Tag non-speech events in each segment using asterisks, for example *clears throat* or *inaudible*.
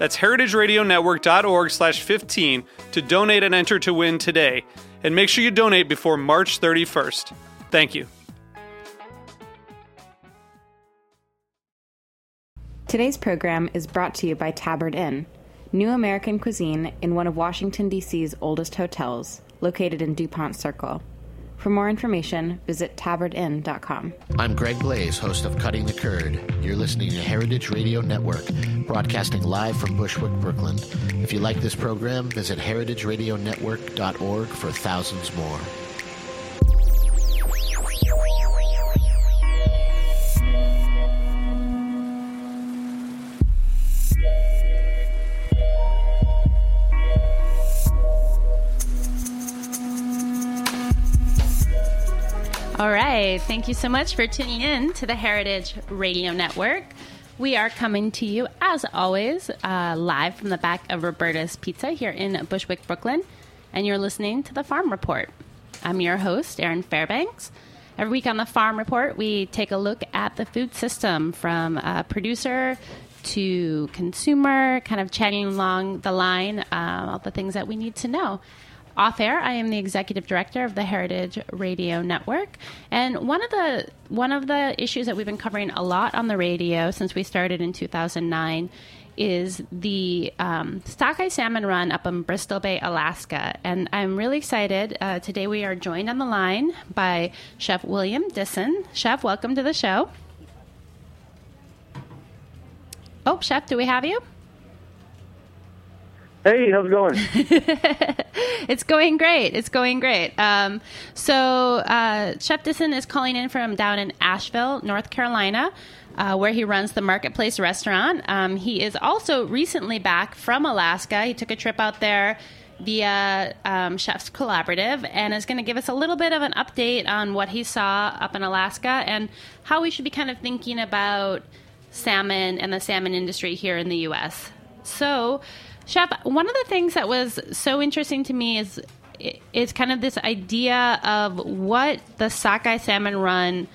That's heritageradionetwork.org slash 15 to donate and enter to win today. And make sure you donate before March 31st. Thank you. Today's program is brought to you by Tabard Inn, new American cuisine in one of Washington, D.C.'s oldest hotels, located in DuPont Circle. For more information, visit tabardinn.com. I'm Greg Blaze, host of Cutting the Curd. You're listening to Heritage Radio Network, broadcasting live from Bushwick, Brooklyn. If you like this program, visit heritageradionetwork.org for thousands more. All right. Thank you so much for tuning in to the Heritage Radio Network. We are coming to you, as always, uh, live from the back of Roberta's Pizza here in Bushwick, Brooklyn. And you're listening to the Farm Report. I'm your host, Erin Fairbanks. Every week on the Farm Report, we take a look at the food system from uh, producer to consumer, kind of chatting along the line, uh, all the things that we need to know off air. I am the executive director of the Heritage Radio Network, and one of the one of the issues that we've been covering a lot on the radio since we started in 2009 is the um, sockeye salmon run up in Bristol Bay, Alaska. And I'm really excited. Uh, today we are joined on the line by Chef William Dissen. Chef, welcome to the show. Oh, Chef, do we have you? Hey, how's it going? *laughs* it's going great. It's going great. Um, so, uh, Chef Dissen is calling in from down in Asheville, North Carolina, uh, where he runs the Marketplace restaurant. Um, he is also recently back from Alaska. He took a trip out there via um, Chefs Collaborative and is going to give us a little bit of an update on what he saw up in Alaska and how we should be kind of thinking about salmon and the salmon industry here in the U.S. So, Chef, one of the things that was so interesting to me is is kind of this idea of what the sockeye salmon run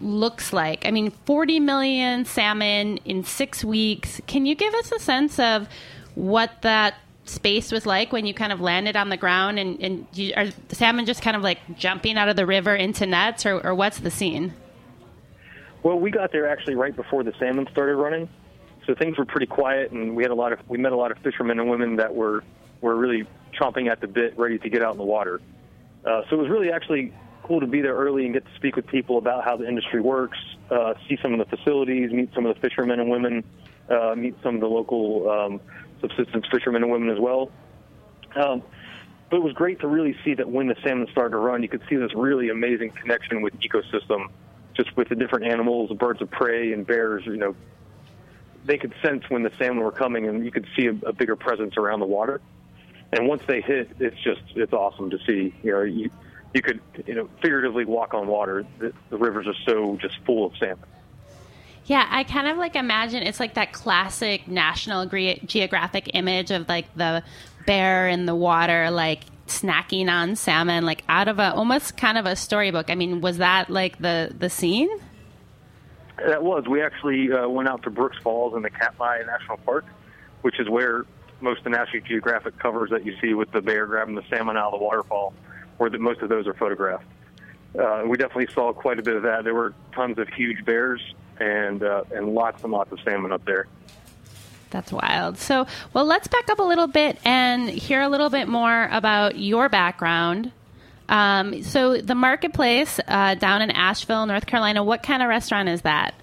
looks like. I mean, 40 million salmon in six weeks. Can you give us a sense of what that space was like when you kind of landed on the ground and, and you, are salmon just kind of like jumping out of the river into nets or, or what's the scene? Well, we got there actually right before the salmon started running so things were pretty quiet, and we had a lot of we met a lot of fishermen and women that were were really chomping at the bit, ready to get out in the water. Uh, so it was really actually cool to be there early and get to speak with people about how the industry works, uh, see some of the facilities, meet some of the fishermen and women, uh, meet some of the local um, subsistence fishermen and women as well. Um, but it was great to really see that when the salmon started to run, you could see this really amazing connection with ecosystem, just with the different animals, the birds of prey and bears, you know, they could sense when the salmon were coming, and you could see a, a bigger presence around the water. And once they hit, it's just it's awesome to see. You know, you you could you know figuratively walk on water. The, the rivers are so just full of salmon. Yeah, I kind of like imagine it's like that classic National Geographic image of like the bear in the water, like snacking on salmon, like out of a almost kind of a storybook. I mean, was that like the the scene? That was. We actually uh, went out to Brooks Falls in the Katmai National Park, which is where most of the National Geographic covers that you see with the bear grabbing the salmon out of the waterfall, where the, most of those are photographed. Uh, we definitely saw quite a bit of that. There were tons of huge bears and uh, and lots and lots of salmon up there. That's wild. So, well, let's back up a little bit and hear a little bit more about your background Um, so the marketplace uh, down in Asheville, North Carolina. What kind of restaurant is that?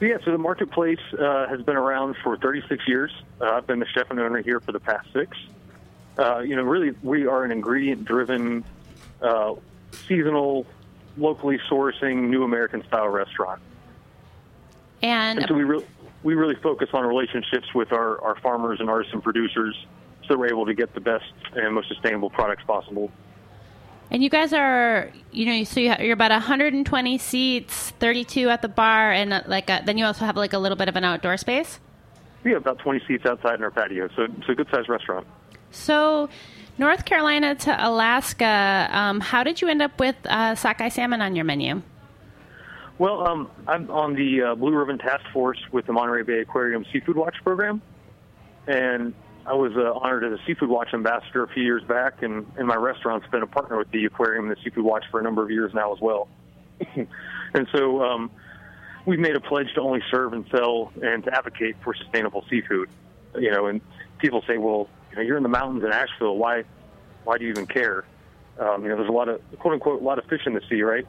Yeah, so the marketplace uh, has been around for 36 years. Uh, I've been the chef and owner here for the past six. Uh, you know, really, we are an ingredient-driven, uh, seasonal, locally sourcing, new American style restaurant. And, And so we really we really focus on relationships with our, our farmers and artisan producers, so we're able to get the best and most sustainable products possible. And you guys are, you know, so you you're about 120 seats, 32 at the bar, and uh, like a, then you also have like a little bit of an outdoor space. We have about 20 seats outside in our patio, so it's a good-sized restaurant. So, North Carolina to Alaska, um, how did you end up with uh, sockeye salmon on your menu? Well, um, I'm on the uh, Blue Ribbon Task Force with the Monterey Bay Aquarium Seafood Watch program, and I was uh, honored as a Seafood Watch ambassador a few years back, and, and my restaurant's been a partner with the aquarium and the Seafood Watch for a number of years now as well. *clears throat* and so um, we've made a pledge to only serve and sell and to advocate for sustainable seafood. You know, and people say, well, you know, you're in the mountains in Asheville. Why, why do you even care? Um, you know, there's a lot of quote unquote a lot of fish in the sea, right?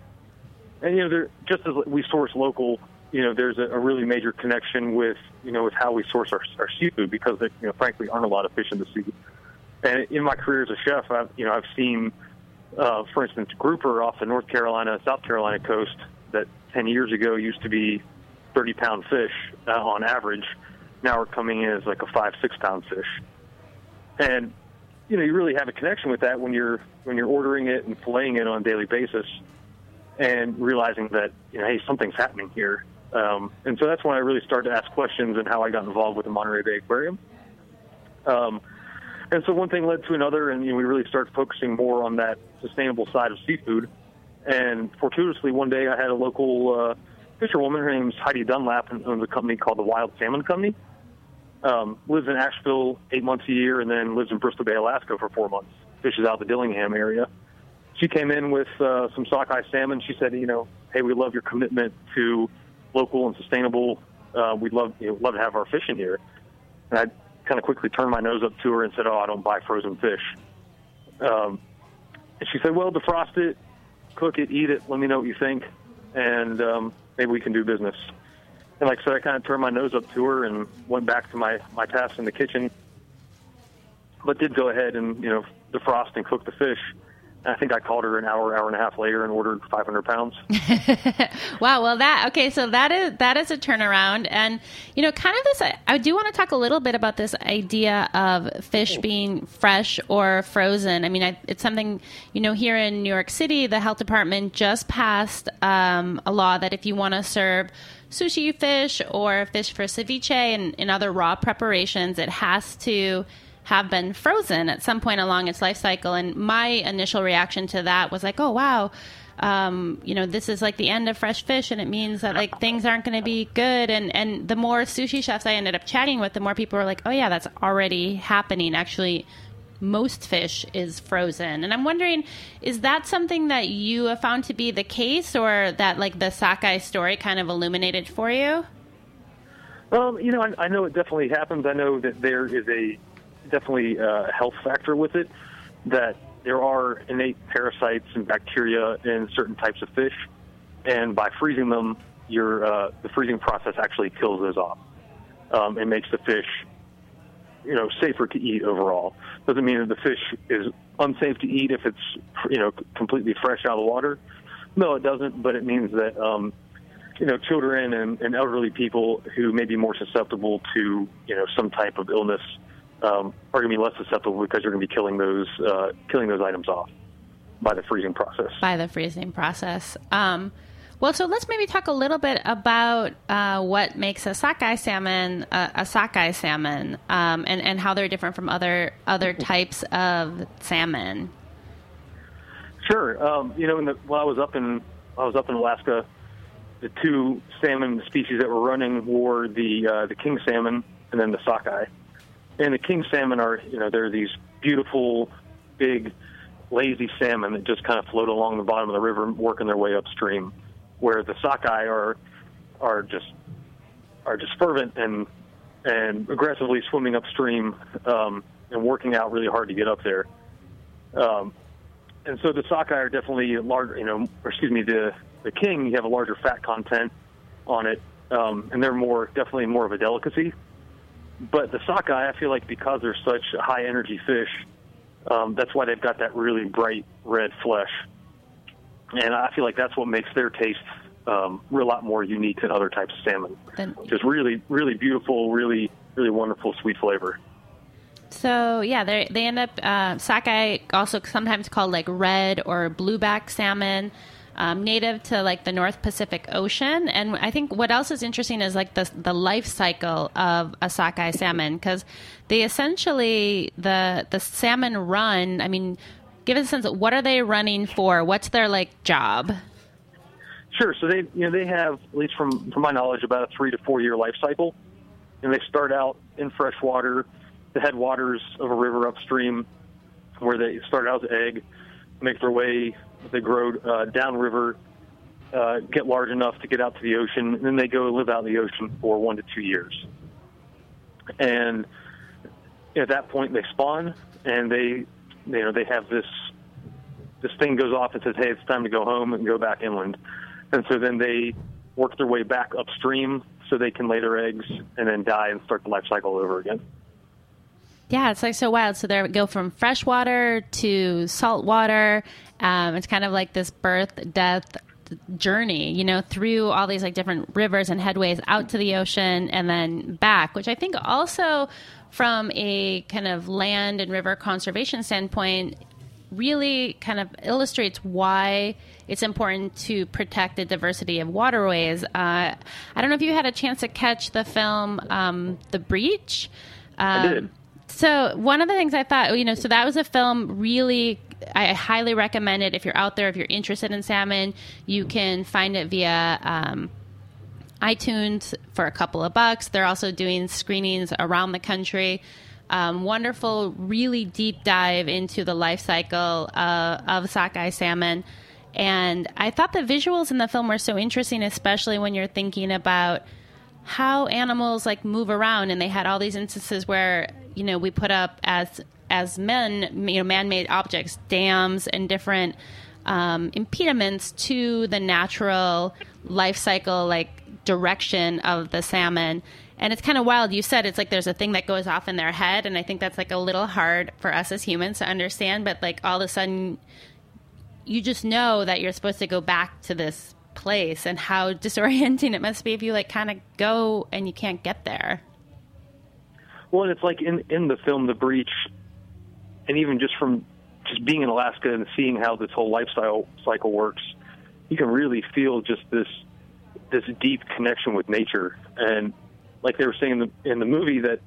And you know, they're just as we source local, you know, there's a, a really major connection with you know with how we source our, our seafood because there, you know, frankly, aren't a lot of fish in the sea. And in my career as a chef, I've you know I've seen, uh, for instance, grouper off the North Carolina, South Carolina coast that 10 years ago used to be 30 pound fish uh, on average, now are coming in as like a five six pound fish. And you know, you really have a connection with that when you're when you're ordering it and filleting it on a daily basis and realizing that you know, hey, something's happening here. Um, and so that's when I really started to ask questions and how I got involved with the Monterey Bay Aquarium. Um, and so one thing led to another, and you know, we really started focusing more on that sustainable side of seafood. And fortuitously, one day I had a local uh, fisherwoman. Her name's Heidi Dunlap, and owns a company called the Wild Salmon Company. Um, lives in Asheville eight months a year, and then lives in Bristol Bay, Alaska, for four months. Fishes out the Dillingham area she came in with uh, some sockeye salmon. She said, you know, hey, we love your commitment to local and sustainable. Uh, we'd love you know, love to have our fish in here. And I kind of quickly turned my nose up to her and said, oh, I don't buy frozen fish. Um, and she said, well, defrost it, cook it, eat it. Let me know what you think, and um, maybe we can do business. And like I said, I kind of turned my nose up to her and went back to my my task in the kitchen, but did go ahead and you know defrost and cook the fish. I think I called her an hour, hour and a half later, and ordered 500 pounds. *laughs* wow. Well, that okay. So that is that is a turnaround, and you know, kind of this. I, I do want to talk a little bit about this idea of fish being fresh or frozen. I mean, I, it's something you know here in New York City, the health department just passed um, a law that if you want to serve sushi fish or fish for ceviche and, and other raw preparations, it has to have been frozen at some point along its life cycle. And my initial reaction to that was like, oh, wow. Um, you know, this is like the end of fresh fish, and it means that like things aren't going to be good. And and the more sushi chefs I ended up chatting with, the more people were like, "Oh yeah, that's already happening." Actually, most fish is frozen, and I'm wondering, is that something that you have found to be the case, or that like the sockeye story kind of illuminated for you? Um, you know, I, I know it definitely happens. I know that there is a definitely a health factor with it. That there are innate parasites and bacteria in certain types of fish, and by freezing them, your uh, the freezing process actually kills those off. Um, and makes the fish, you know, safer to eat overall. Doesn't mean that the fish is unsafe to eat if it's, you know, completely fresh out of the water. No, it doesn't. But it means that, um, you know, children and, and elderly people who may be more susceptible to, you know, some type of illness um, are going to be less susceptible because you're going to be killing those uh, killing those items off by the freezing process. By the freezing process. Um, well, so let's maybe talk a little bit about uh, what makes a sockeye salmon uh, a sockeye salmon, um, and and how they're different from other other types of salmon. Sure. Um, you know, in the, while I was up in I was up in Alaska, the two salmon species that were running were the uh, the king salmon and then the sockeye. And the king salmon are, you know, they're these beautiful, big, lazy salmon that just kind of float along the bottom of the river, working their way upstream. Where the sockeye are, are just, are just fervent and and aggressively swimming upstream um, and working out really hard to get up there. Um, and so the sockeye are definitely large. You know, or excuse me, the the king. You have a larger fat content on it, um, and they're more definitely more of a delicacy. But the sockeye, I feel like because they're such high energy fish, um, that's why they've got that really bright red flesh, and I feel like that's what makes their taste um, a lot more unique than other types of salmon. Then- Just really, really beautiful, really, really wonderful sweet flavor. So yeah, they they end up uh, sockeye, also sometimes called like red or blueback salmon, um, native to like the North Pacific Ocean. And I think what else is interesting is like the the life cycle of a sockeye salmon because they essentially the the salmon run. I mean, give us a sense of what are they running for? What's their like job? Sure. So they, you know, they have, at least from from my knowledge, about a three to four year life cycle, and they start out in fresh water, the headwaters of a river upstream, where they start out as egg, make their way, they grow uh, downriver, uh, get large enough to get out to the ocean, and then they go live out in the ocean for one to two years. And at that point, they spawn, and they, you know, they have this this thing goes off and says, "Hey, it's time to go home and go back inland." And so then they work their way back upstream so they can lay their eggs and then die and start the life cycle over again. Yeah, it's like so wild. So they go from freshwater to saltwater. Um, it's kind of like this birth, death journey, you know, through all these like different rivers and headways out to the ocean and then back, which I think also from a kind of land and river conservation standpoint really kind of illustrates why it's important to protect the diversity of waterways. Uh, I don't know if you had a chance to catch the film um, The Breach. I Um, did. So one of the things I thought, you know, so that was a film really I highly recommend it if you're out there, if you're interested in salmon, you can find it via um, iTunes for a couple of bucks. They're also doing screenings around the country. Um, wonderful, really deep dive into the life cycle uh, of sockeye salmon. And I thought the visuals in the film were so interesting, especially when you're thinking about how animals like move around and they had all these instances where you know we put up as as men you know man-made objects dams and different um, impediments to the natural life cycle like direction of the salmon and it's kind of wild you said it's like there's a thing that goes off in their head and i think that's like a little hard for us as humans to understand but like all of a sudden you just know that you're supposed to go back to this place and how *laughs* disorienting it must be if you like kind of go and you can't get there. Well, and it's like in in the film The Breach, and even just from just being in Alaska and seeing how this whole lifestyle cycle works, you can really feel just this this deep connection with nature. And like they were saying in the in the movie that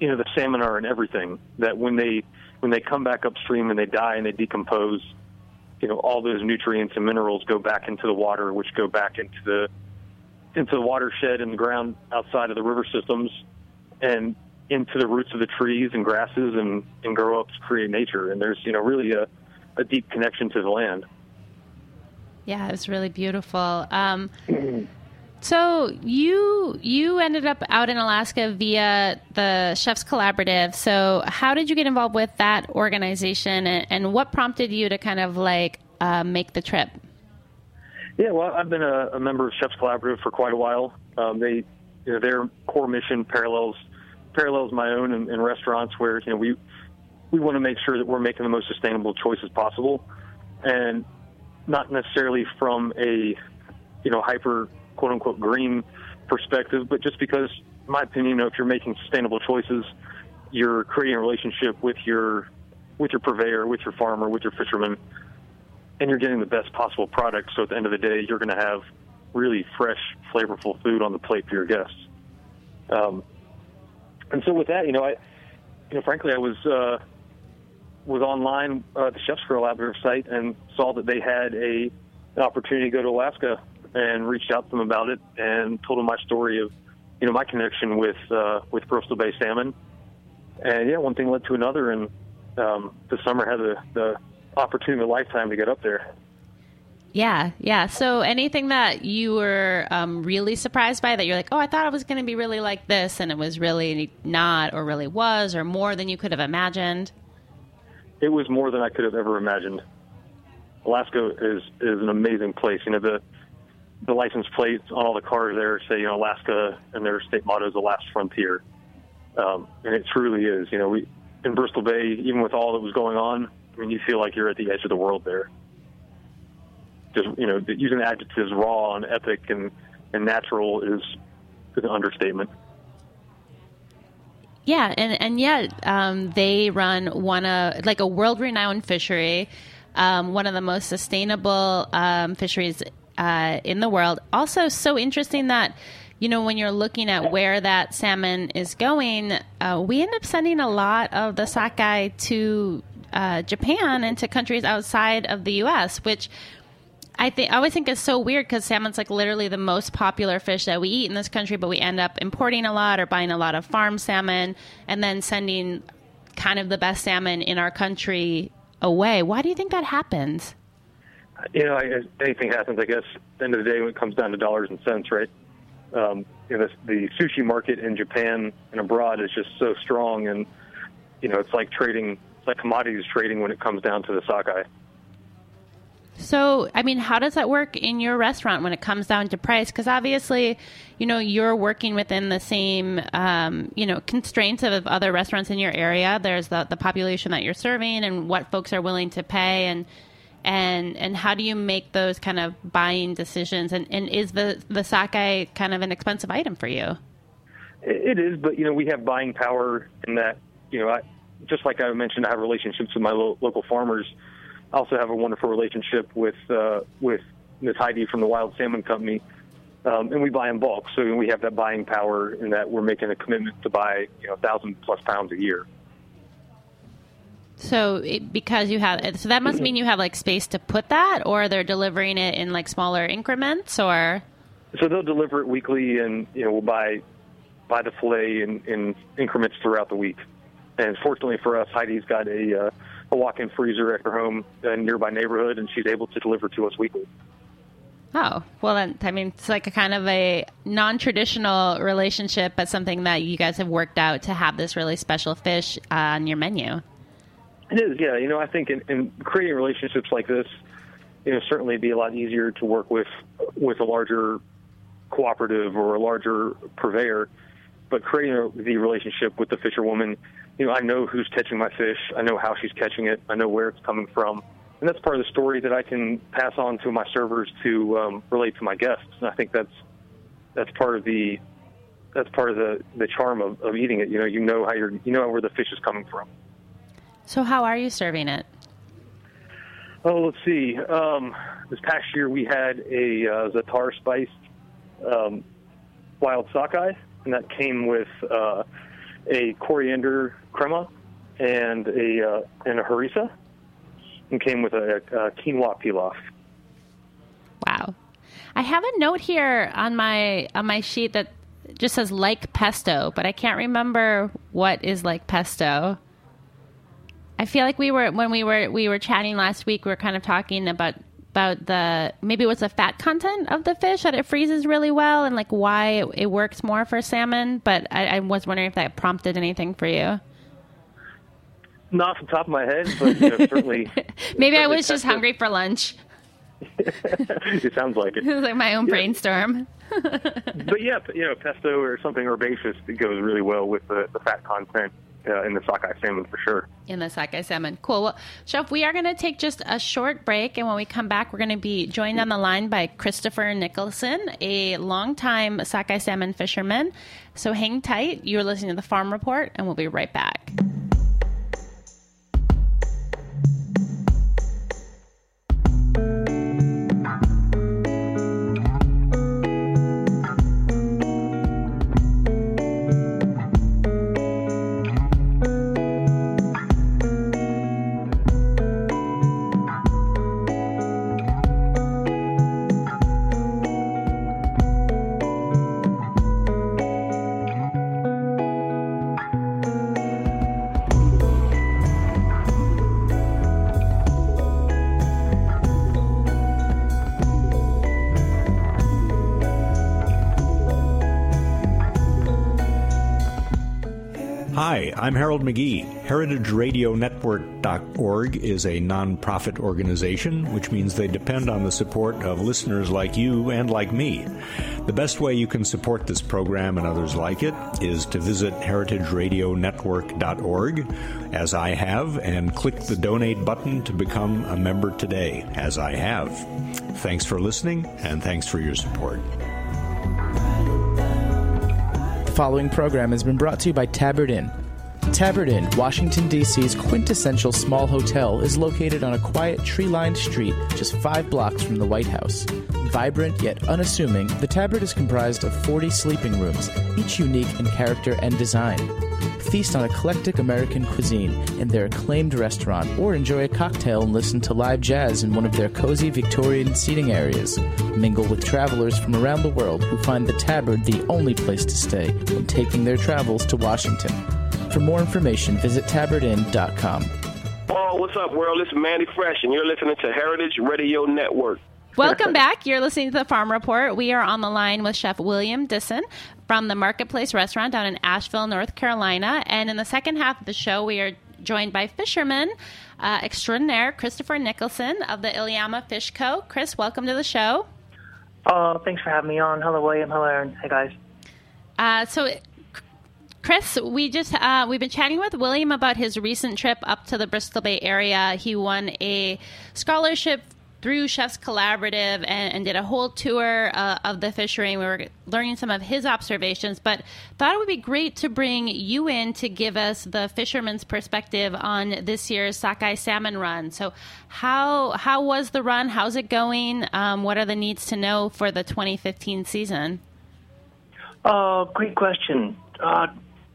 you know the salmon are in everything. That when they when they come back upstream and they die and they decompose, you know all those nutrients and minerals go back into the water, which go back into the into the watershed and the ground outside of the river systems and into the roots of the trees and grasses and, and grow up to create nature. And there's, you know, really a, a deep connection to the land. Yeah, it was really beautiful. Um, so you you ended up out in Alaska via the Chefs Collaborative. So how did you get involved with that organization, and, and what prompted you to kind of like uh, make the trip? Yeah, well, I've been a, a member of Chefs Collaborative for quite a while. Um, they, you know, their core mission parallels parallels my own in, in restaurants, where you know we we want to make sure that we're making the most sustainable choices possible, and not necessarily from a you know hyper quote unquote green perspective, but just because, my opinion, you know, if you're making sustainable choices, you're creating a relationship with your with your purveyor, with your farmer, with your fisherman, and you're getting the best possible product. So at the end of the day, you're going to have really fresh, flavorful food on the plate for your guests. Um, and so with that, you know, I, you know, frankly, I was uh, was online uh, the Chefs Grill Collaborative site and saw that they had a an opportunity to go to Alaska and reached out to them about it and told them my story of, you know, my connection with uh, with Bristol Bay salmon. And yeah, one thing led to another, and um, this summer had the the opportunity of a lifetime to get up there. Yeah, yeah. So anything that you were um, really surprised by that you're like, oh, I thought it was going to be really like this, and it was really not, or really was, or more than you could have imagined. It was more than I could have ever imagined. Alaska is is an amazing place. You know the the license plates on all the cars there say you know Alaska, and their state motto is the last frontier, um, and it truly is. You know we in Bristol Bay, even with all that was going on, I mean you feel like you're at the edge of the world there. Just you know using adjectives raw and epic and and natural is is an understatement. Yeah, and and yet um, they run one of like a world renowned fishery, um, one of the most sustainable um, fisheries uh, in the world. Also, so interesting that you know when you're looking at where that salmon is going, uh, we end up sending a lot of the sockeye to uh, Japan and to countries outside of the U.S., which I think I always think it's so weird because salmon's like literally the most popular fish that we eat in this country, but we end up importing a lot or buying a lot of farm salmon and then sending kind of the best salmon in our country away. Why do you think that happens? You know, I, anything happens. I guess at the end of the day, when it comes down to dollars and cents, right? Um, you know, the, the sushi market in Japan and abroad is just so strong, and you know, it's like trading, it's like commodities trading when it comes down to the sockeye. So, I mean, how does that work in your restaurant when it comes down to price? Because obviously, you know, you're working within the same, um, you know, constraints of other restaurants in your area. There's the, the population that you're serving and what folks are willing to pay, and and and how do you make those kind of buying decisions? And, and is the the sockeye kind of an expensive item for you? It is, but you know, we have buying power in that. You know, I, just like I mentioned, I have relationships with my lo- local farmers I also have a wonderful relationship with uh, with Ms. Heidi from the Wild Salmon Company, um, and we buy in bulk. So we have that buying power in that we're making a commitment to buy you know thousand plus pounds a year. So it, because you have, so that must mean you have like space to put that, or they're delivering it in like smaller increments, or. So they'll deliver it weekly, and you know we'll buy buy the fillet in, in increments throughout the week. And fortunately for us, Heidi's got a uh, a walk-in freezer at her home in a nearby neighborhood, and she's able to deliver to us weekly. Oh, well, then, I mean, it's like a kind of a non traditional relationship, but something that you guys have worked out to have this really special fish uh, on your menu. It is, yeah. You know, I think in, in creating relationships like this, you know, certainly it'd be a lot easier to work with with a larger cooperative or a larger purveyor. But creating the relationship with the fisherwoman you know, I know who's catching my fish. I know how she's catching it. I know where it's coming from. And that's part of the story that I can pass on to my servers to um, relate to my guests. And I think that's that's part of the that's part of the, the charm of, of eating it. You know, you know how you're you know where the fish is coming from. So how are you serving it? Oh, let's see. Um, this past year we had a uh, za'atar spiced um, wild sockeye, and that came with uh, a coriander crema and a uh, and a harissa, and came with a, a quinoa pilaf. Wow, I have a note here on my on my sheet that just says like pesto, but I can't remember what is like pesto. I feel like we were when we were we were chatting last week. We were kind of talking about about the maybe it was the fat content of the fish that it freezes really well and like why it, it works more for salmon. But I, I, was wondering if that prompted anything for you. Not off the top of my head, but you know, certainly. *laughs* maybe I was just hungry for lunch. *laughs* it sounds like it. It was *laughs* like my own yeah. brainstorm. but yeah, you know, pesto or something herbaceous goes really well with the, the fat content uh, in the sockeye salmon for sure. In the sockeye salmon. Cool. Well, Chef, we are going to take just a short break. And when we come back, we're going to be joined on the line by Christopher Nicholson, a longtime sockeye salmon fisherman. So hang tight. You're listening to the Farm Report, and we'll be right back. I'm Harold McGee. HeritageRadioNetwork.org is a nonprofit organization, which means they depend on the support of listeners like you and like me. The best way you can support this program and others like it is to visit HeritageRadioNetwork.org, as I have, and click the donate button to become a member today, as I have. Thanks for listening, and thanks for your support The following program has been brought to you by Tabard Inn. Tabard Inn, Washington, D.C.'s quintessential small hotel, is located on a quiet tree lined street just five blocks from the White House. Vibrant yet unassuming, the Tabard is comprised of 40 sleeping rooms, each unique in character and design. Feast on eclectic American cuisine in their acclaimed restaurant, or enjoy a cocktail and listen to live jazz in one of their cozy Victorian seating areas. Mingle with travelers from around the world who find the Tabard the only place to stay when taking their travels to Washington. For more information, visit tabardinn.com. Oh, what's up, world? This is Mandy Fresh, and you're listening to Heritage Radio Network. Welcome back. You're listening to the Farm Report. We are on the line with Chef William Dissen from the Marketplace Restaurant down in Asheville, North Carolina. And in the second half of the show, we are joined by fisherman uh, extraordinaire Christopher Nicholson of the Iliamna Fish Co. Chris, welcome to the show. Oh, thanks for having me on. Hello, William. Hello, Erin. Hey, guys. Uh, so, Chris, we just uh, we've been chatting with William about his recent trip up to the Bristol Bay area. He won a scholarship through Chefs Collaborative and, and did a whole tour uh, of the fishery. We were learning some of his observations, but thought it would be great to bring you in to give us the fisherman's perspective on this year's sockeye salmon run. So, how how was the run? How's it going? Um, what are the needs to know for the 2015 season? Uh, great question. Uh,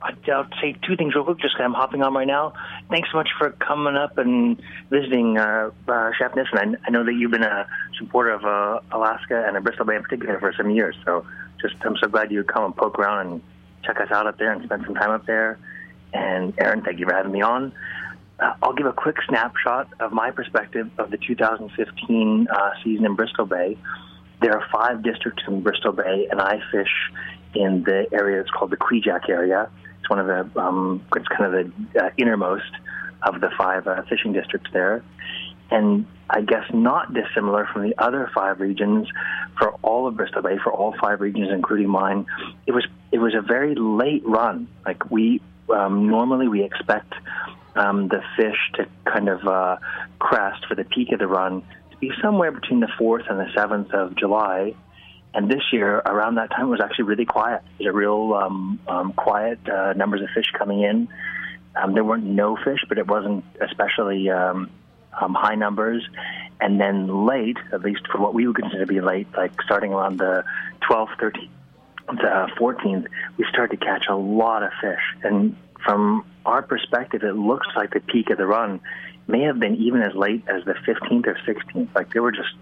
I'll say two things real quick, just because I'm hopping on right now. Thanks so much for coming up and visiting uh, uh, Chef Dissen. I, I know that you've been a supporter of uh, Alaska and Bristol Bay in particular for some years. So just I'm so glad you would come and poke around and check us out up there and spend some time up there. And Erin, thank you for having me on. Uh, I'll give a quick snapshot of my perspective of the 2015 uh, season in Bristol Bay. There are five districts in Bristol Bay, and I fish in the area that's called the Kvichak area one of the um, it's kind of the uh, innermost of the five uh, fishing districts there, and I guess not dissimilar from the other five regions for all of Bristol Bay, for all five regions, including mine. It was it was a very late run. Like we um, normally we expect um, the fish to kind of uh, crest for the peak of the run to be somewhere between the fourth and the seventh of July and this year, around that time, it was actually really quiet. It was a real um, um, quiet uh, numbers of fish coming in. Um, there weren't no fish, but it wasn't especially um, um, high numbers. And then late, at least for what we would consider to be late, like starting around the 12th, 13th, the 14th, we started to catch a lot of fish. And from our perspective, it looks like the peak of the run may have been even as late as the 15th or 16th. Like there were just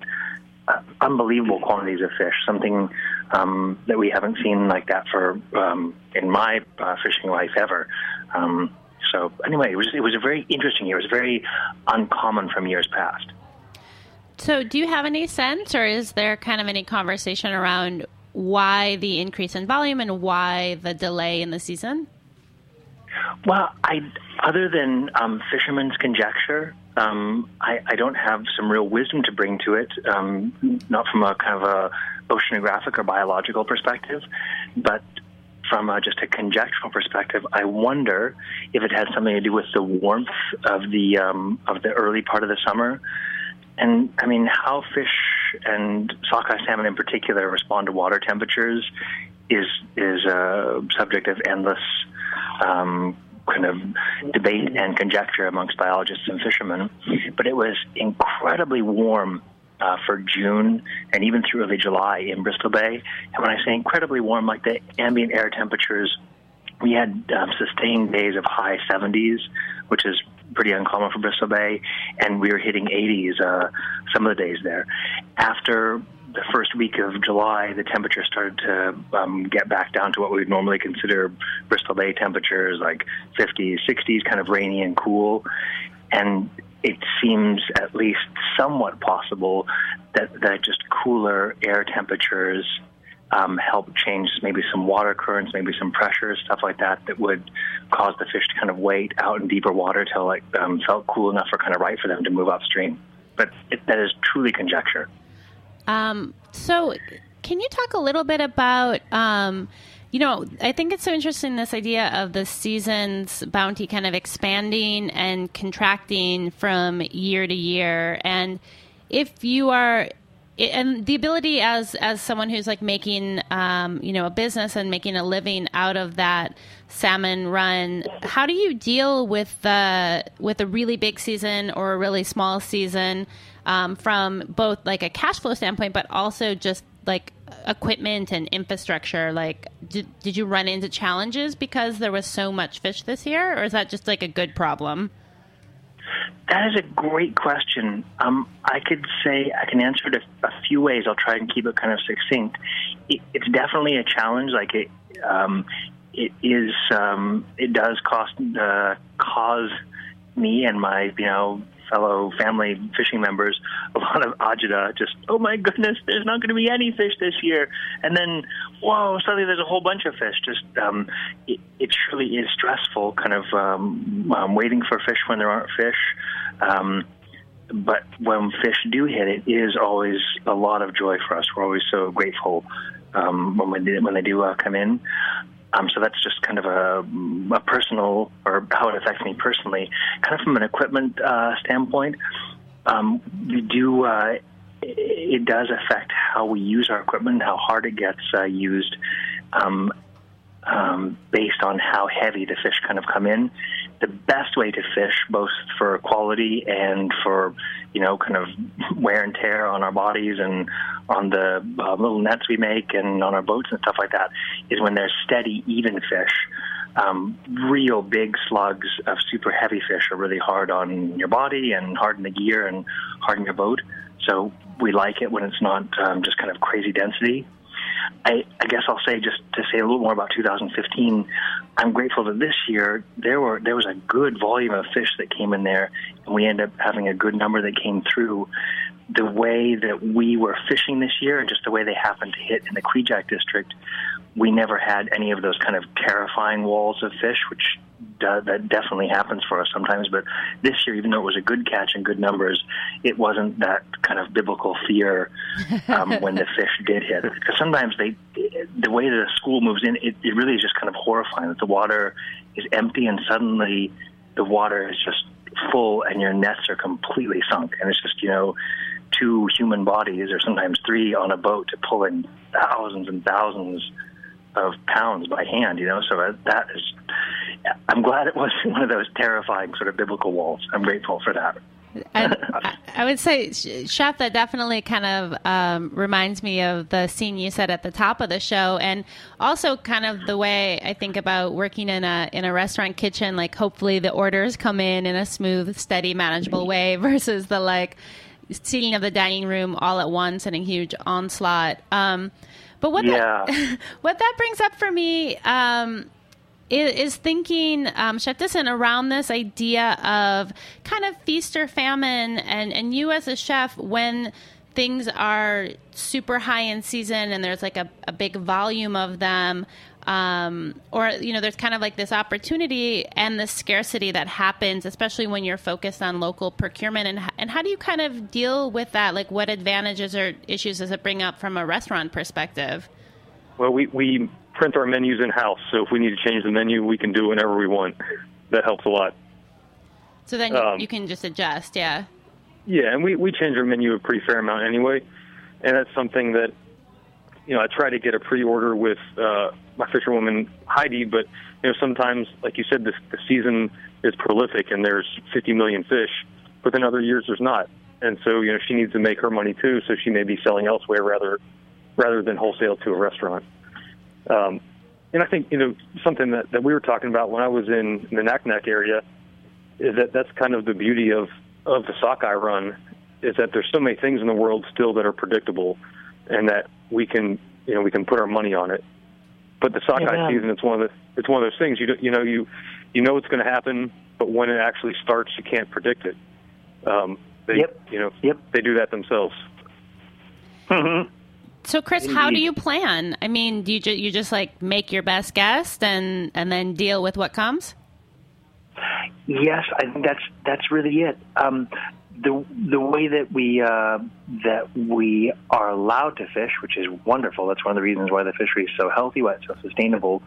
unbelievable quantities of fish, something um, that we haven't seen like that for um, in my uh, fishing life ever. Um, so anyway, it was it was a very interesting year. It was very uncommon from years past. So, do you have any sense, or is there kind of any conversation around why the increase in volume and why the delay in the season? Well, I other than um, fishermen's conjecture, um, I, I, don't have some real wisdom to bring to it, um, not from a kind of a oceanographic or biological perspective, but from a, just a conjectural perspective, I wonder if it has something to do with the warmth of the um, of the early part of the summer, and I mean how fish and sockeye salmon in particular respond to water temperatures is is a subject of endless um, kind of debate and conjecture amongst biologists and fishermen. But it was incredibly warm uh, for June and even through early July in Bristol Bay. And when I say incredibly warm, like the ambient air temperatures, we had um, sustained days of high 70s, which is pretty uncommon for Bristol Bay, and we were hitting 80s uh, some of the days there. After the first week of July, the temperature started to um, get back down to what we would normally consider Bristol Bay temperatures, like 50s, 60s, kind of rainy and cool. And it seems at least somewhat possible that, that just cooler air temperatures um, help change maybe some water currents, maybe some pressure, stuff like that, that would cause the fish to kind of wait out in deeper water till like um, felt cool enough or kind of right for them to move upstream. But it, that is truly conjecture. Um, so, can you talk a little bit about? Um, you know, I think it's so interesting this idea of the season's bounty kind of expanding and contracting from year to year. And if you are and the ability as as someone who's like making um, you know a business and making a living out of that salmon run how do you deal with the with a really big season or a really small season um, from both like a cash flow standpoint but also just like equipment and infrastructure? Like did, did you run into challenges because there was so much fish this year or is that just like a good problem that is a great question. Um, I could say I can answer it a, a, few ways. I'll try and keep it kind of succinct. It, it's definitely a challenge. Like it, um, it is. Um, it does cost uh, cause me and my you know fellow family fishing members a lot of *laughs* agita. Just oh my goodness, there's not going to be any fish this year, and then whoa, suddenly there's a whole bunch of fish. Just um, it, it surely is stressful, kind of um, um, waiting for fish when there aren't fish. Um, but when fish do hit, it is always a lot of joy for us. We're always so grateful um, when they, when they do uh, come in. Um, so that's just kind of a, a personal, or how it affects me personally. Kind of from an equipment uh, standpoint, um, we do. Uh, it does affect how we use our equipment, how hard it gets uh, used, um, um, based on how heavy the fish kind of come in. The best way to fish, both for quality and for you know, kind of wear and tear on our bodies and on the uh, little nets we make and on our boats and stuff like that, is when there's steady, even fish. Um, real big slugs of super heavy fish are really hard on your body and hard in the gear and hard in your boat. So we like it when it's not um, just kind of crazy density. I, I guess I'll say just to say a little more about 2015. I'm grateful that this year there were there was a good volume of fish that came in there, and we ended up having a good number that came through. The way that we were fishing this year, and just the way they happened to hit in the Kvichak district, we never had any of those kind of terrifying walls of fish, which uh, that definitely happens for us sometimes. But this year, even though it was a good catch and good numbers, it wasn't that kind of biblical fear um, when the *laughs* fish did hit. Because sometimes they, the way the school moves in, it, it really is just kind of horrifying. That the water is empty and suddenly the water is just full and your nets are completely sunk, and it's just you know two human bodies or sometimes three on a boat to pull in thousands and thousands of pounds by hand, you know. So that is, I'm glad it wasn't *laughs* one of those terrifying sort of biblical walls. I'm grateful for that. and I would say, Chef, that definitely kind of um, reminds me of the scene you said at the top of the show, and also kind of the way I think about working in a in a restaurant kitchen. Like, hopefully, the orders come in in a smooth, steady, manageable way, *laughs* versus the like seating of the dining room all at once and a huge onslaught. Um, but what yeah. that, *laughs* what that brings up for me um, is, is, thinking, um, Chef Dissen, around this idea of kind of feast or famine, and and you as a chef when things are super high in season and there's like a, a big volume of them um, or you know there's kind of like this opportunity and the scarcity that happens especially when you're focused on local procurement. And, and how do you kind of deal with that? Like what advantages or issues does it bring up from a restaurant perspective? Well we, we print our menus in house so if we need to change the menu we can do whenever we want. That helps a lot. So then um, you can just adjust yeah. Yeah and we, we change our menu a pretty fair amount anyway. And that's something that you know, I try to get a pre-order with uh, my fisherwoman Heidi, but you know, sometimes, like you said, this the season is prolific and there's 50 million fish, but then other years there's not, and so you know she needs to make her money too, so she may be selling elsewhere rather rather than wholesale to a restaurant. Um, and I think you know something that, that we were talking about when I was in the Naknek area is that that's kind of the beauty of of the sockeye run is that there's so many things in the world still that are predictable and that we can you know we can put our money on it. But the sockeye yeah. season, it's one of the it's one of those things you do, you know you you know what's going to happen, but when it actually starts, you can't predict it. Um, they, yep. You know. Yep. They do that themselves. Mm-hmm. So, Chris, how do you plan? I mean, do you ju- you just like make your best guess and and then deal with what comes? Yes, I think that's that's really it. Um, the the way that we uh, that we are allowed to fish, which is wonderful. That's one of the reasons why the fishery is so healthy, why it's so sustainable.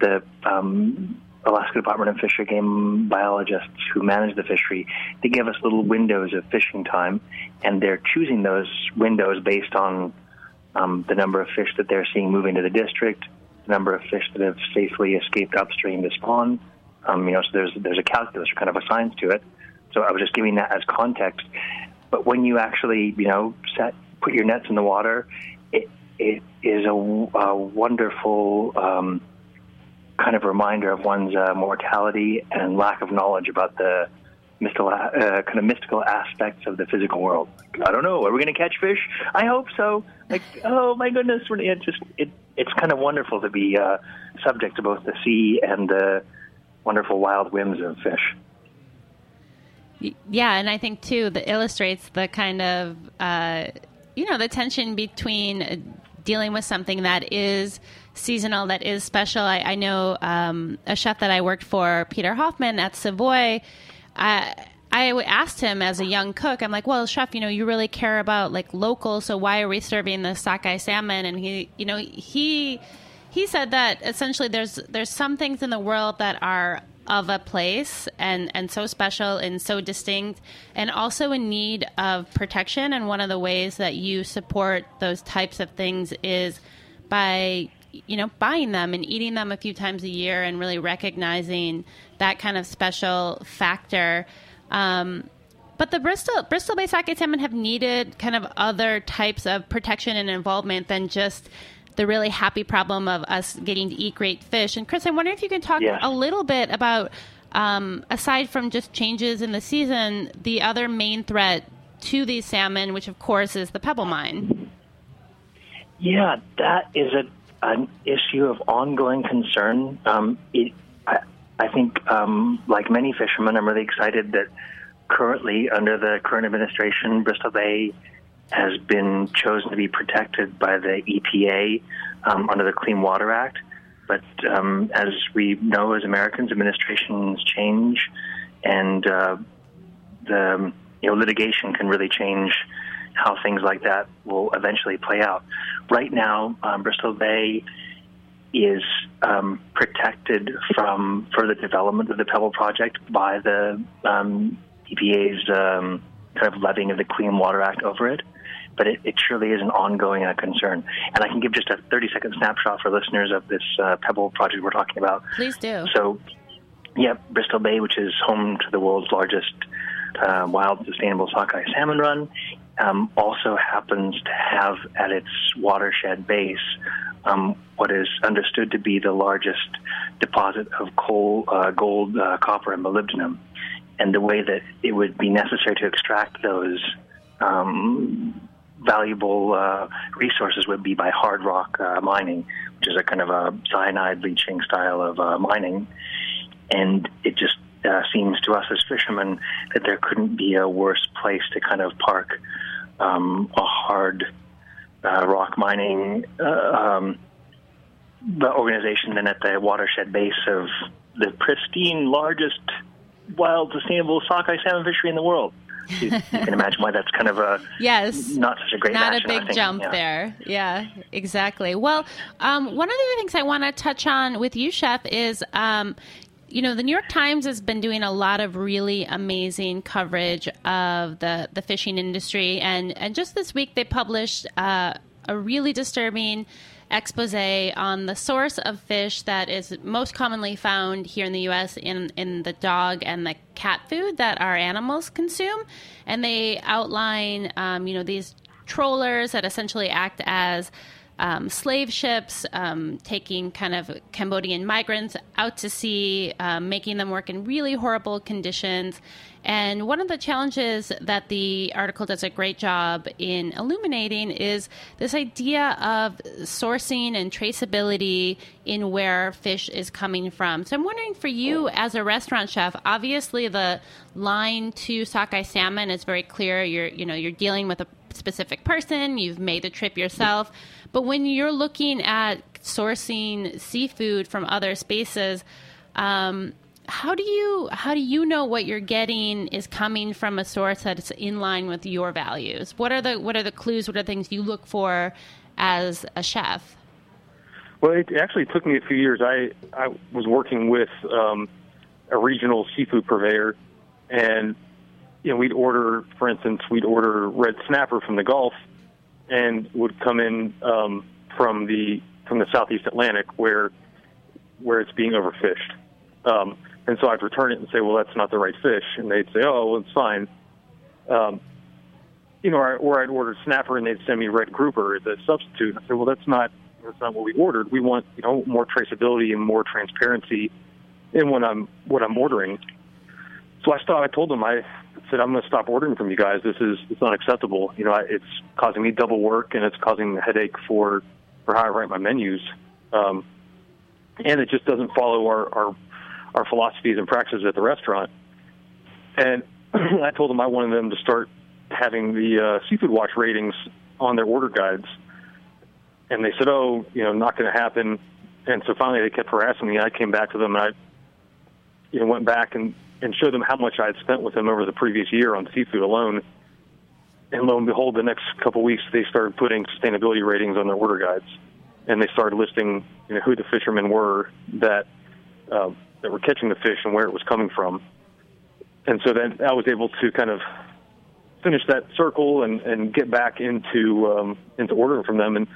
The um, Alaska Department of Fish and Game biologists who manage the fishery, they give us little windows of fishing time, and they're choosing those windows based on um, the number of fish that they're seeing moving to the district, the number of fish that have safely escaped upstream to spawn. Um, you know, so there's there's a calculus or kind of a science to it. So I was just giving that as context. But when you actually, you know, set put your nets in the water, it it is a, a wonderful um, kind of reminder of one's uh, mortality and lack of knowledge about the mystical, uh, kind of mystical aspects of the physical world. I don't know. Are we going to catch fish? I hope so. Like, oh my goodness! It just it it's kind of wonderful to be uh, subject to both the sea and the wonderful wild whims of fish. Yeah, and I think too that illustrates the kind of uh, you know the tension between uh, dealing with something that is seasonal, that is special. I, I know um, a chef that I worked for, Peter Hoffman at Savoy. I, I asked him as a young cook, I'm like, well, chef, you know, you really care about like local, so why are we serving the sockeye salmon? And he, you know, he he said that essentially there's there's some things in the world that are of a place and and so special and so distinct and also in need of protection. And one of the ways that you support those types of things is by you know buying them and eating them a few times a year and really recognizing that kind of special factor. Um, but the Bristol Bristol Bay sockeye salmon have needed kind of other types of protection and involvement than just the really happy problem of us getting to eat great fish. And Chris, I wonder if you can talk Yes. a little bit about, um, aside from just changes in the season, the other main threat to these salmon, which of course is the pebble mine. Yeah, that is a an issue of ongoing concern. Um, it, I, I think, um, like many fishermen, I'm really excited that currently, under the current administration, Bristol Bay has been chosen to be protected by the EPA um, under the Clean Water Act. But um, as we know, as Americans, administrations change, and uh, the you know litigation can really change how things like that will eventually play out. Right now, um, Bristol Bay is um, protected from further development of the Pebble project by the um, EPA's kind of levying of the Clean Water Act over it. But it, it surely is an ongoing uh, concern. And I can give just a 30 second snapshot for listeners of this uh, Pebble project we're talking about. Please do. So, yeah, Bristol Bay, which is home to the world's largest uh, wild sustainable sockeye salmon run, um, also happens to have at its watershed base um, what is understood to be the largest deposit of coal, uh, gold, uh, copper, and molybdenum. And the way that it would be necessary to extract those um, valuable uh, resources would be by hard rock uh, mining, which is a kind of a cyanide leaching style of uh, mining. And it just uh, seems to us as fishermen that there couldn't be a worse place to kind of park um, a hard uh, rock mining uh, um, organization than at the watershed base of the pristine, largest wild, sustainable sockeye salmon fishery in the world. You, you can imagine why that's kind of a Yes. not such a great Not a big jump Yeah. there. Yeah, exactly. Well, um, one of the things I want to touch on with you, Chef, is um, you know the New York Times has been doing a lot of really amazing coverage of the the fishing industry, and and just this week they published uh, a really disturbing expose on the source of fish that is most commonly found here in the U.S. in in the dog and the cat food that our animals consume, and they outline um, you know these trawlers that essentially act as um, slave ships, um, taking kind of Cambodian migrants out to sea, um, making them work in really horrible conditions. And one of the challenges that the article does a great job in illuminating is this idea of sourcing and traceability in where fish is coming from. So I'm wondering for you as a restaurant chef, obviously the line to sockeye salmon is very clear. You're you know you're dealing with a specific person, you've made the trip yourself. But when you're looking at sourcing seafood from other spaces, um, how do you how do you know what you're getting is coming from a source that's in line with your values? What are the what are the clues? What are the things you look for as a chef? Well, it actually took me a few years. I I was working with um, a regional seafood purveyor, and you know we'd order, for instance, we'd order red snapper from the Gulf, and would come in um, from the from the Southeast Atlantic where where it's being overfished. Um, and so I'd return it and say, well, that's not the right fish. And they'd say, oh, well, it's fine. Um, you know, or, or I'd order snapper and they'd send me red grouper as a substitute. I said, well, that's not that's not what we ordered. We want you know more traceability and more transparency in what I'm what I'm ordering. So I stopped. I told them I said I'm going to stop ordering from you guys. This is it's unacceptable. You know, it's causing me double work and it's causing a headache for for how I write my menus. Um, and it just doesn't follow our, our our philosophies and practices at the restaurant. And *clears throat* I told them I wanted them to start having the uh, seafood watch ratings on their order guides. And they said, "Oh, you know, not going to happen." And so finally, they kept harassing me. I came back to them, and I, you know, went back and and showed them how much I had spent with them over the previous year on seafood alone. And lo and behold, the next couple of weeks, they started putting sustainability ratings on their order guides, and they started listing, you know, who the fishermen were that uh, that were catching the fish and where it was coming from. And so then I was able to kind of finish that circle and, and get back into um, into ordering from them and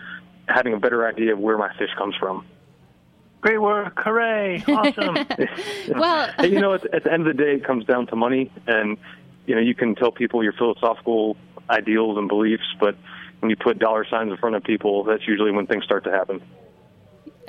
having a better idea of where my fish comes from. Great work! Hooray! *laughs* Awesome. *laughs* well, and, you know, at, at the end of the day, it comes down to money, and you know, you can tell people your philosophical ideals and beliefs, but when you put dollar signs in front of people, that's usually when things start to happen.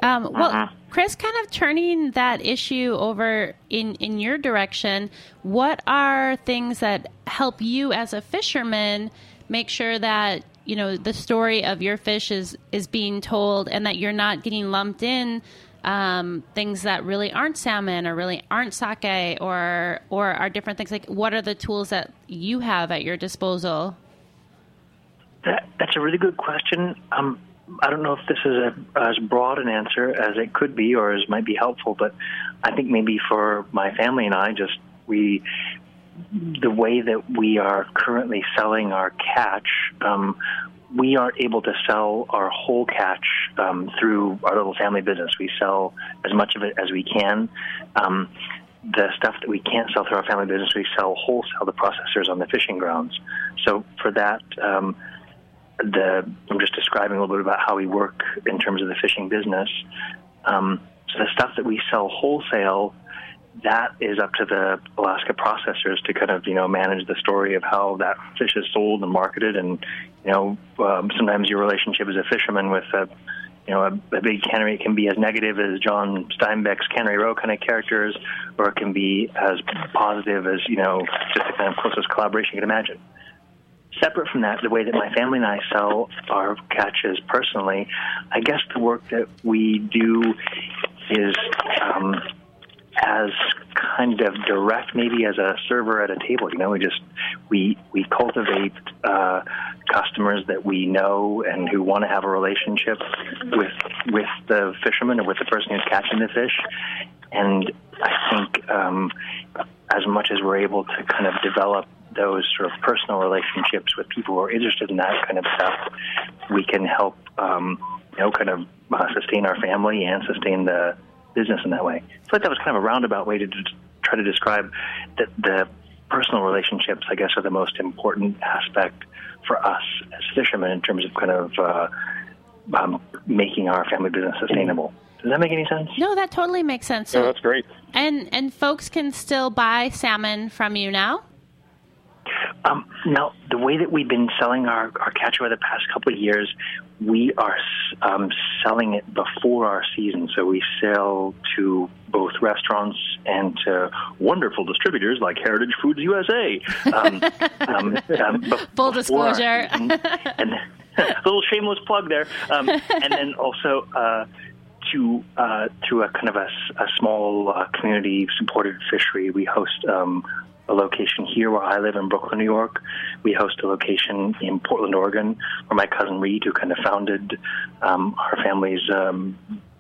Um, well, uh-huh. Chris, kind of turning that issue over in, in your direction, what are things that help you as a fisherman make sure that you know the story of your fish is is being told and that you're not getting lumped in um, things that really aren't salmon or really aren't sake or or are different things. Like what are the tools that you have at your disposal? That, that's a really good question. Um, I don't know if this is a, as broad an answer as it could be or as might be helpful, but I think maybe for my family and I, just we, the way that we are currently selling our catch, um, we aren't able to sell our whole catch um, through our little family business. We sell as much of it as we can. Um, the stuff that we can't sell through our family business, we sell wholesale to processors on the fishing grounds. So for that, um, the I'm just describing a little bit about how we work in terms of the fishing business. Um, so the stuff that we sell wholesale, that is up to the Alaska processors to kind of you know manage the story of how that fish is sold and marketed, and you know um, sometimes your relationship as a fisherman with a you know, a, a big cannery can be as negative as John Steinbeck's Cannery Row kind of characters, or it can be as positive as, you know, just the kind of closest collaboration you can imagine. Separate from that, the way that my family and I sell our catches personally, I guess the work that we do is um, as kind of direct, maybe as a server at a table. You know, we just we we cultivate uh, customers that we know and who want to have a relationship with with the fisherman or with the person who's catching the fish. And I think um, as much as we're able to kind of develop those sort of personal relationships with people who are interested in that kind of stuff, we can help, um, you know, kind of uh, sustain our family and sustain the business in that way. So like that was kind of a roundabout way to d- try to describe that the personal relationships, I guess, are the most important aspect for us as fishermen in terms of kind of uh, um, making our family business sustainable. Does that make any sense? No, that totally makes sense. So, that's great. And and folks can still buy salmon from you now. Um, now, the way that we've been selling our, our catch over the past couple of years, we are um, selling it before our season. So we sell to both restaurants and to wonderful distributors like Heritage Foods USA. *laughs* Um, um, um Full disclosure. And, and *laughs* a little shameless plug there. Um, and then also, uh, to uh, to a kind of a, a small uh, community supported fishery. We host um, a location here where I live in Brooklyn, New York. We host a location in Portland, Oregon, where my cousin Reed, who kind of founded um, our family's um,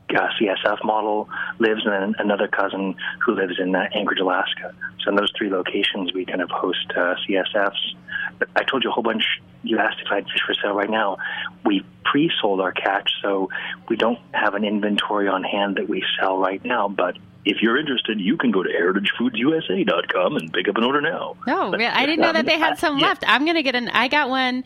uh, CSF model, lives, and then another cousin who lives in uh, Anchorage, Alaska. So in those three locations, we kind of host uh, CSFs. But I told you a whole bunch. You asked if I had fish for sale right now. We pre-sold our catch, so we don't have an inventory on hand that we sell right now. But if you're interested, you can go to heritagefoods.usa.com and pick up an order now. Oh, really? I didn't know that they had some Yeah. left. I'm gonna get an. I got one.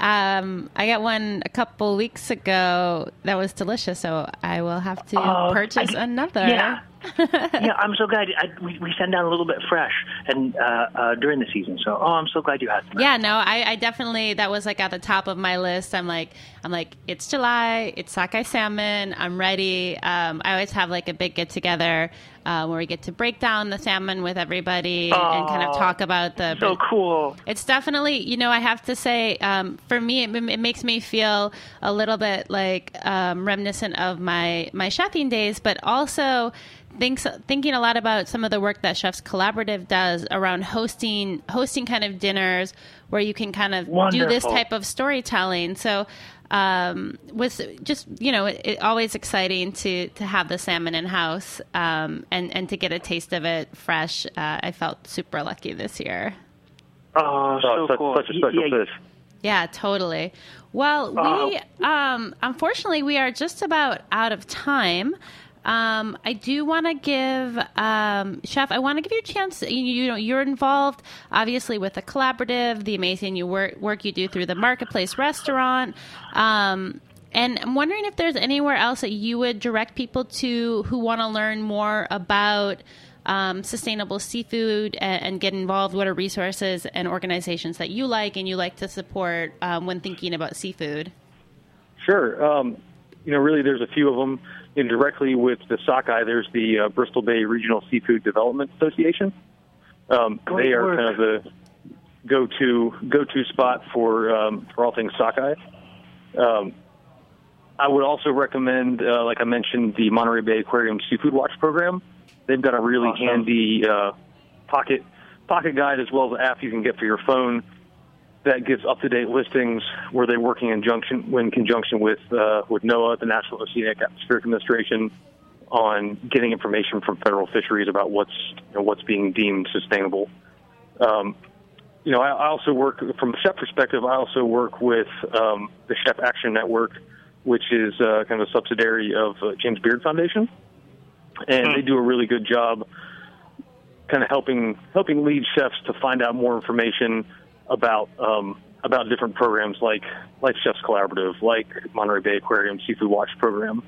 Um, I got one a couple weeks ago that was delicious, so I will have to Oh, purchase I- another. Yeah. *laughs* yeah, I'm so glad. I, we, we send down a little bit fresh and uh, uh, during the season. So, oh, I'm so glad you had some. Yeah, no, I, I definitely that was like at the top of my list. I'm like, I'm like, it's July, it's sockeye salmon. I'm ready. Um, I always have like a big get together uh, where we get to break down the salmon with everybody and kind of Oh, talk about the. So cool. It's definitely, you know, I have to say, um, for me, it, it makes me feel a little bit like um, reminiscent of my my chefing days, but also thinks thinking a lot about some of the work that Chefs Collaborative does around hosting hosting kind of dinners where you can kind of do this type of storytelling. So. Um, was just you know it, it always exciting to to have the salmon in house um, and and to get a taste of it fresh. Uh, I felt super lucky this year. Oh, so Oh, such, cool. such a special Yeah, fish. Yeah, totally. Well, we um, unfortunately we are just about out of time. Um, I do want to give um, Chef. I want to give you a chance. You, you know, you're involved obviously with the collaborative, the amazing you work work you do through the marketplace restaurant. Um, and I'm wondering if there's anywhere else that you would direct people to who want to learn more about um, sustainable seafood and, and get involved. What are resources and organizations that you like and you like to support um, when thinking about seafood? Sure. Um, you know, really, there's a few of them. And directly with the sockeye, there's the uh, Bristol Bay Regional Seafood Development Association. Um, they are work. kind of the go-to go-to spot for um, for all things sockeye. Um, I would also recommend, uh, like I mentioned, the Monterey Bay Aquarium Seafood Watch program. They've got a really Awesome. handy uh, pocket pocket guide as well as an app you can get for your phone that gives up to date listings where they're working in junction in conjunction with uh, with NOAA, the National Oceanic Atmospheric Administration, on getting information from federal fisheries about what's you know, what's being deemed sustainable. Um, you know, I, I also work from a chef perspective. I also work with um, the Chef Action Network, which is uh, kind of a subsidiary of uh, James Beard Foundation, and they do a really good job, kind of helping helping lead chefs to find out more information about um, about different programs like like Chefs Collaborative, like Monterey Bay Aquarium Seafood Watch program,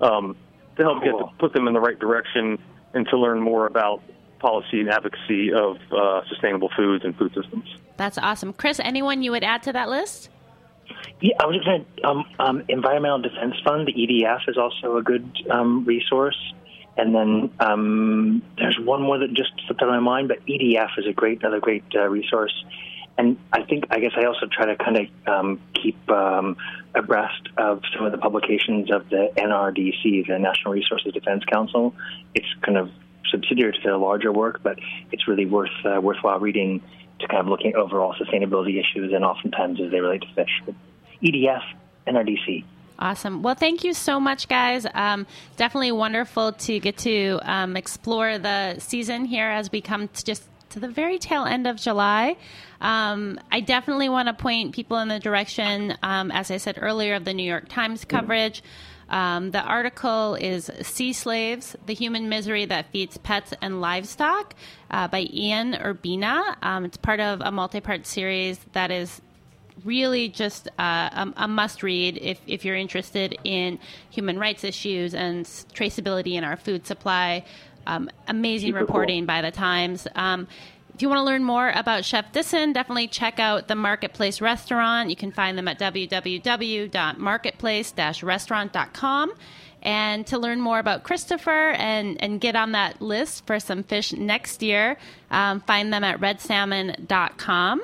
um, to help get Cool. put them in the right direction and to learn more about policy and advocacy of uh, sustainable foods and food systems. That's awesome. Chris, anyone you would add to that list? Yeah, I was just going to. Um, um, Environmental Defense Fund, the EDF, is also a good um, resource. And then um, there's one more that just slipped out of my mind, but EDF is a great, another great uh, resource. And I think, I guess, I also try to kind of um, keep um, abreast of some of the publications of the NRDC, the National Resources Defense Council. It's kind of subsidiary to their larger work, but it's really worth uh, worthwhile reading to kind of looking at overall sustainability issues and oftentimes as they relate to fish. But EDF, NRDC. Awesome. Well, thank you so much, guys. Um, definitely wonderful to get to um, explore the season here as we come to just to the very tail end of July. Um, I definitely want to point people in the direction, um, as I said earlier, of the New York Times coverage. Um, the article is Sea Slaves The Human Misery That Feeds Pets and Livestock uh, by Ian Urbina. Um, it's part of a multi part series that is really just uh, a, a must read if, if you're interested in human rights issues and traceability in our food supply. Um, amazing Super cool. reporting by the Times. Um, if you want to learn more about Chef Dissen, definitely check out the Marketplace Restaurant. You can find them at www.marketplace-restaurant.com. And to learn more about Christopher and, and get on that list for some fish next year, um, find them at redsalmon.com.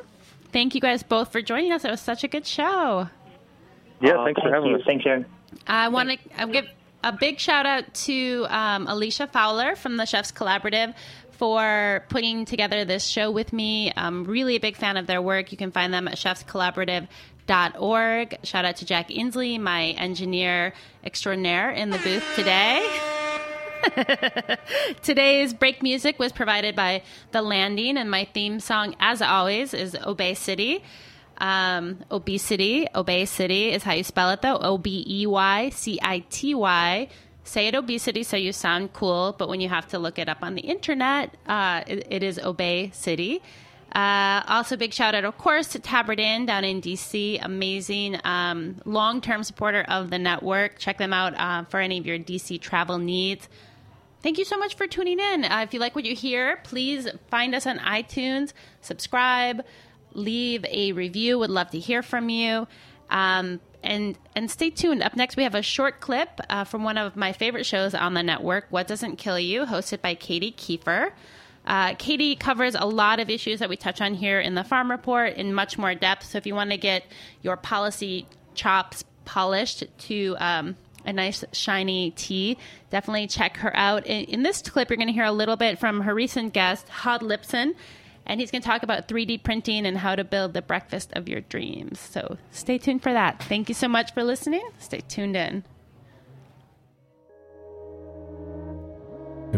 Thank you guys both for joining us. It was such a good show. Yeah, Oh, thanks for thank having you. us. Thanks, Erin. I want to give a big shout out to um, Alicia Fowler from the Chefs Collaborative for putting together this show with me. I'm really a big fan of their work. You can find them at chefscollaborative.org. Shout out to Jack Inslee, my engineer extraordinaire in the booth today. *laughs* Today's break music was provided by The Landing, and my theme song, as always, is Obey City. Um, obesity, Obey City is how you spell it, though. O B E Y C I T Y. Say it obesity so you sound cool, but when you have to look it up on the internet, uh, it, it is Obey City. Uh, also, big shout out, of course, to Tabard Inn down in DC. Amazing um, long term supporter of the network. Check them out uh, for any of your DC travel needs. Thank you so much for tuning in. Uh, if you like what you hear, please find us on iTunes, subscribe, leave a review. Would love to hear from you. Um, and and stay tuned. Up next, we have a short clip uh, from one of my favorite shows on the network, "What Doesn't Kill You," hosted by Katy Keiffer. Uh, Katie covers a lot of issues that we touch on here in the Farm Report in much more depth. So if you want to get your policy chops polished to um, a nice shiny tee, definitely check her out. In, in this clip, you're going to hear a little bit from her recent guest, Hod Lipson and he's going to talk about 3D printing and how to build the breakfast of your dreams. So stay tuned for that. Thank you so much for listening. Stay tuned in.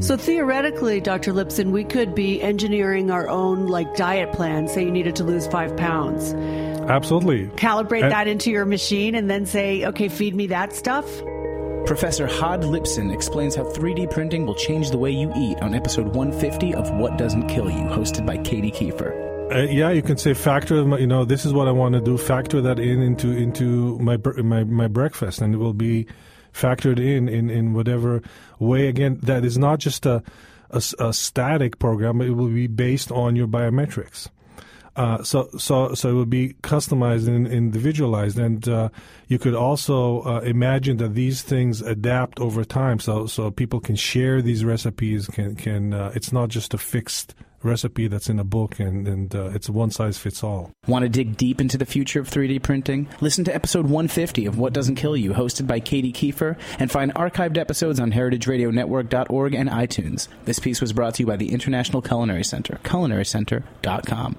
So theoretically, Dr. Lipson, we could be engineering our own like diet plan. Say you needed to lose five pounds. Absolutely. Calibrate and- that into your machine and then say, okay, feed me that stuff. Professor Hod Lipson explains how 3D printing will change the way you eat on episode 150 of What Doesn't Kill You, hosted by Katy Keiffer. Uh, yeah, you can say factor. You know, this is what I want to do. Factor that in into into my my my breakfast, and it will be factored in in in whatever way. Again, that is not just a a, a static program. It will be based on your biometrics. Uh, so, so, so it would be customized and individualized, and uh, you could also uh, imagine that these things adapt over time. So, so people can share these recipes. Can can uh, it's not just a fixed recipe that's in a book and, and uh, it's one size fits all. Want to dig deep into the future of 3D printing? Listen to episode 150 of What Doesn't Kill You, hosted by Katy Keiffer, and find archived episodes on heritageradionetwork.org and iTunes. This piece was brought to you by the International Culinary Center, culinarycenter.com.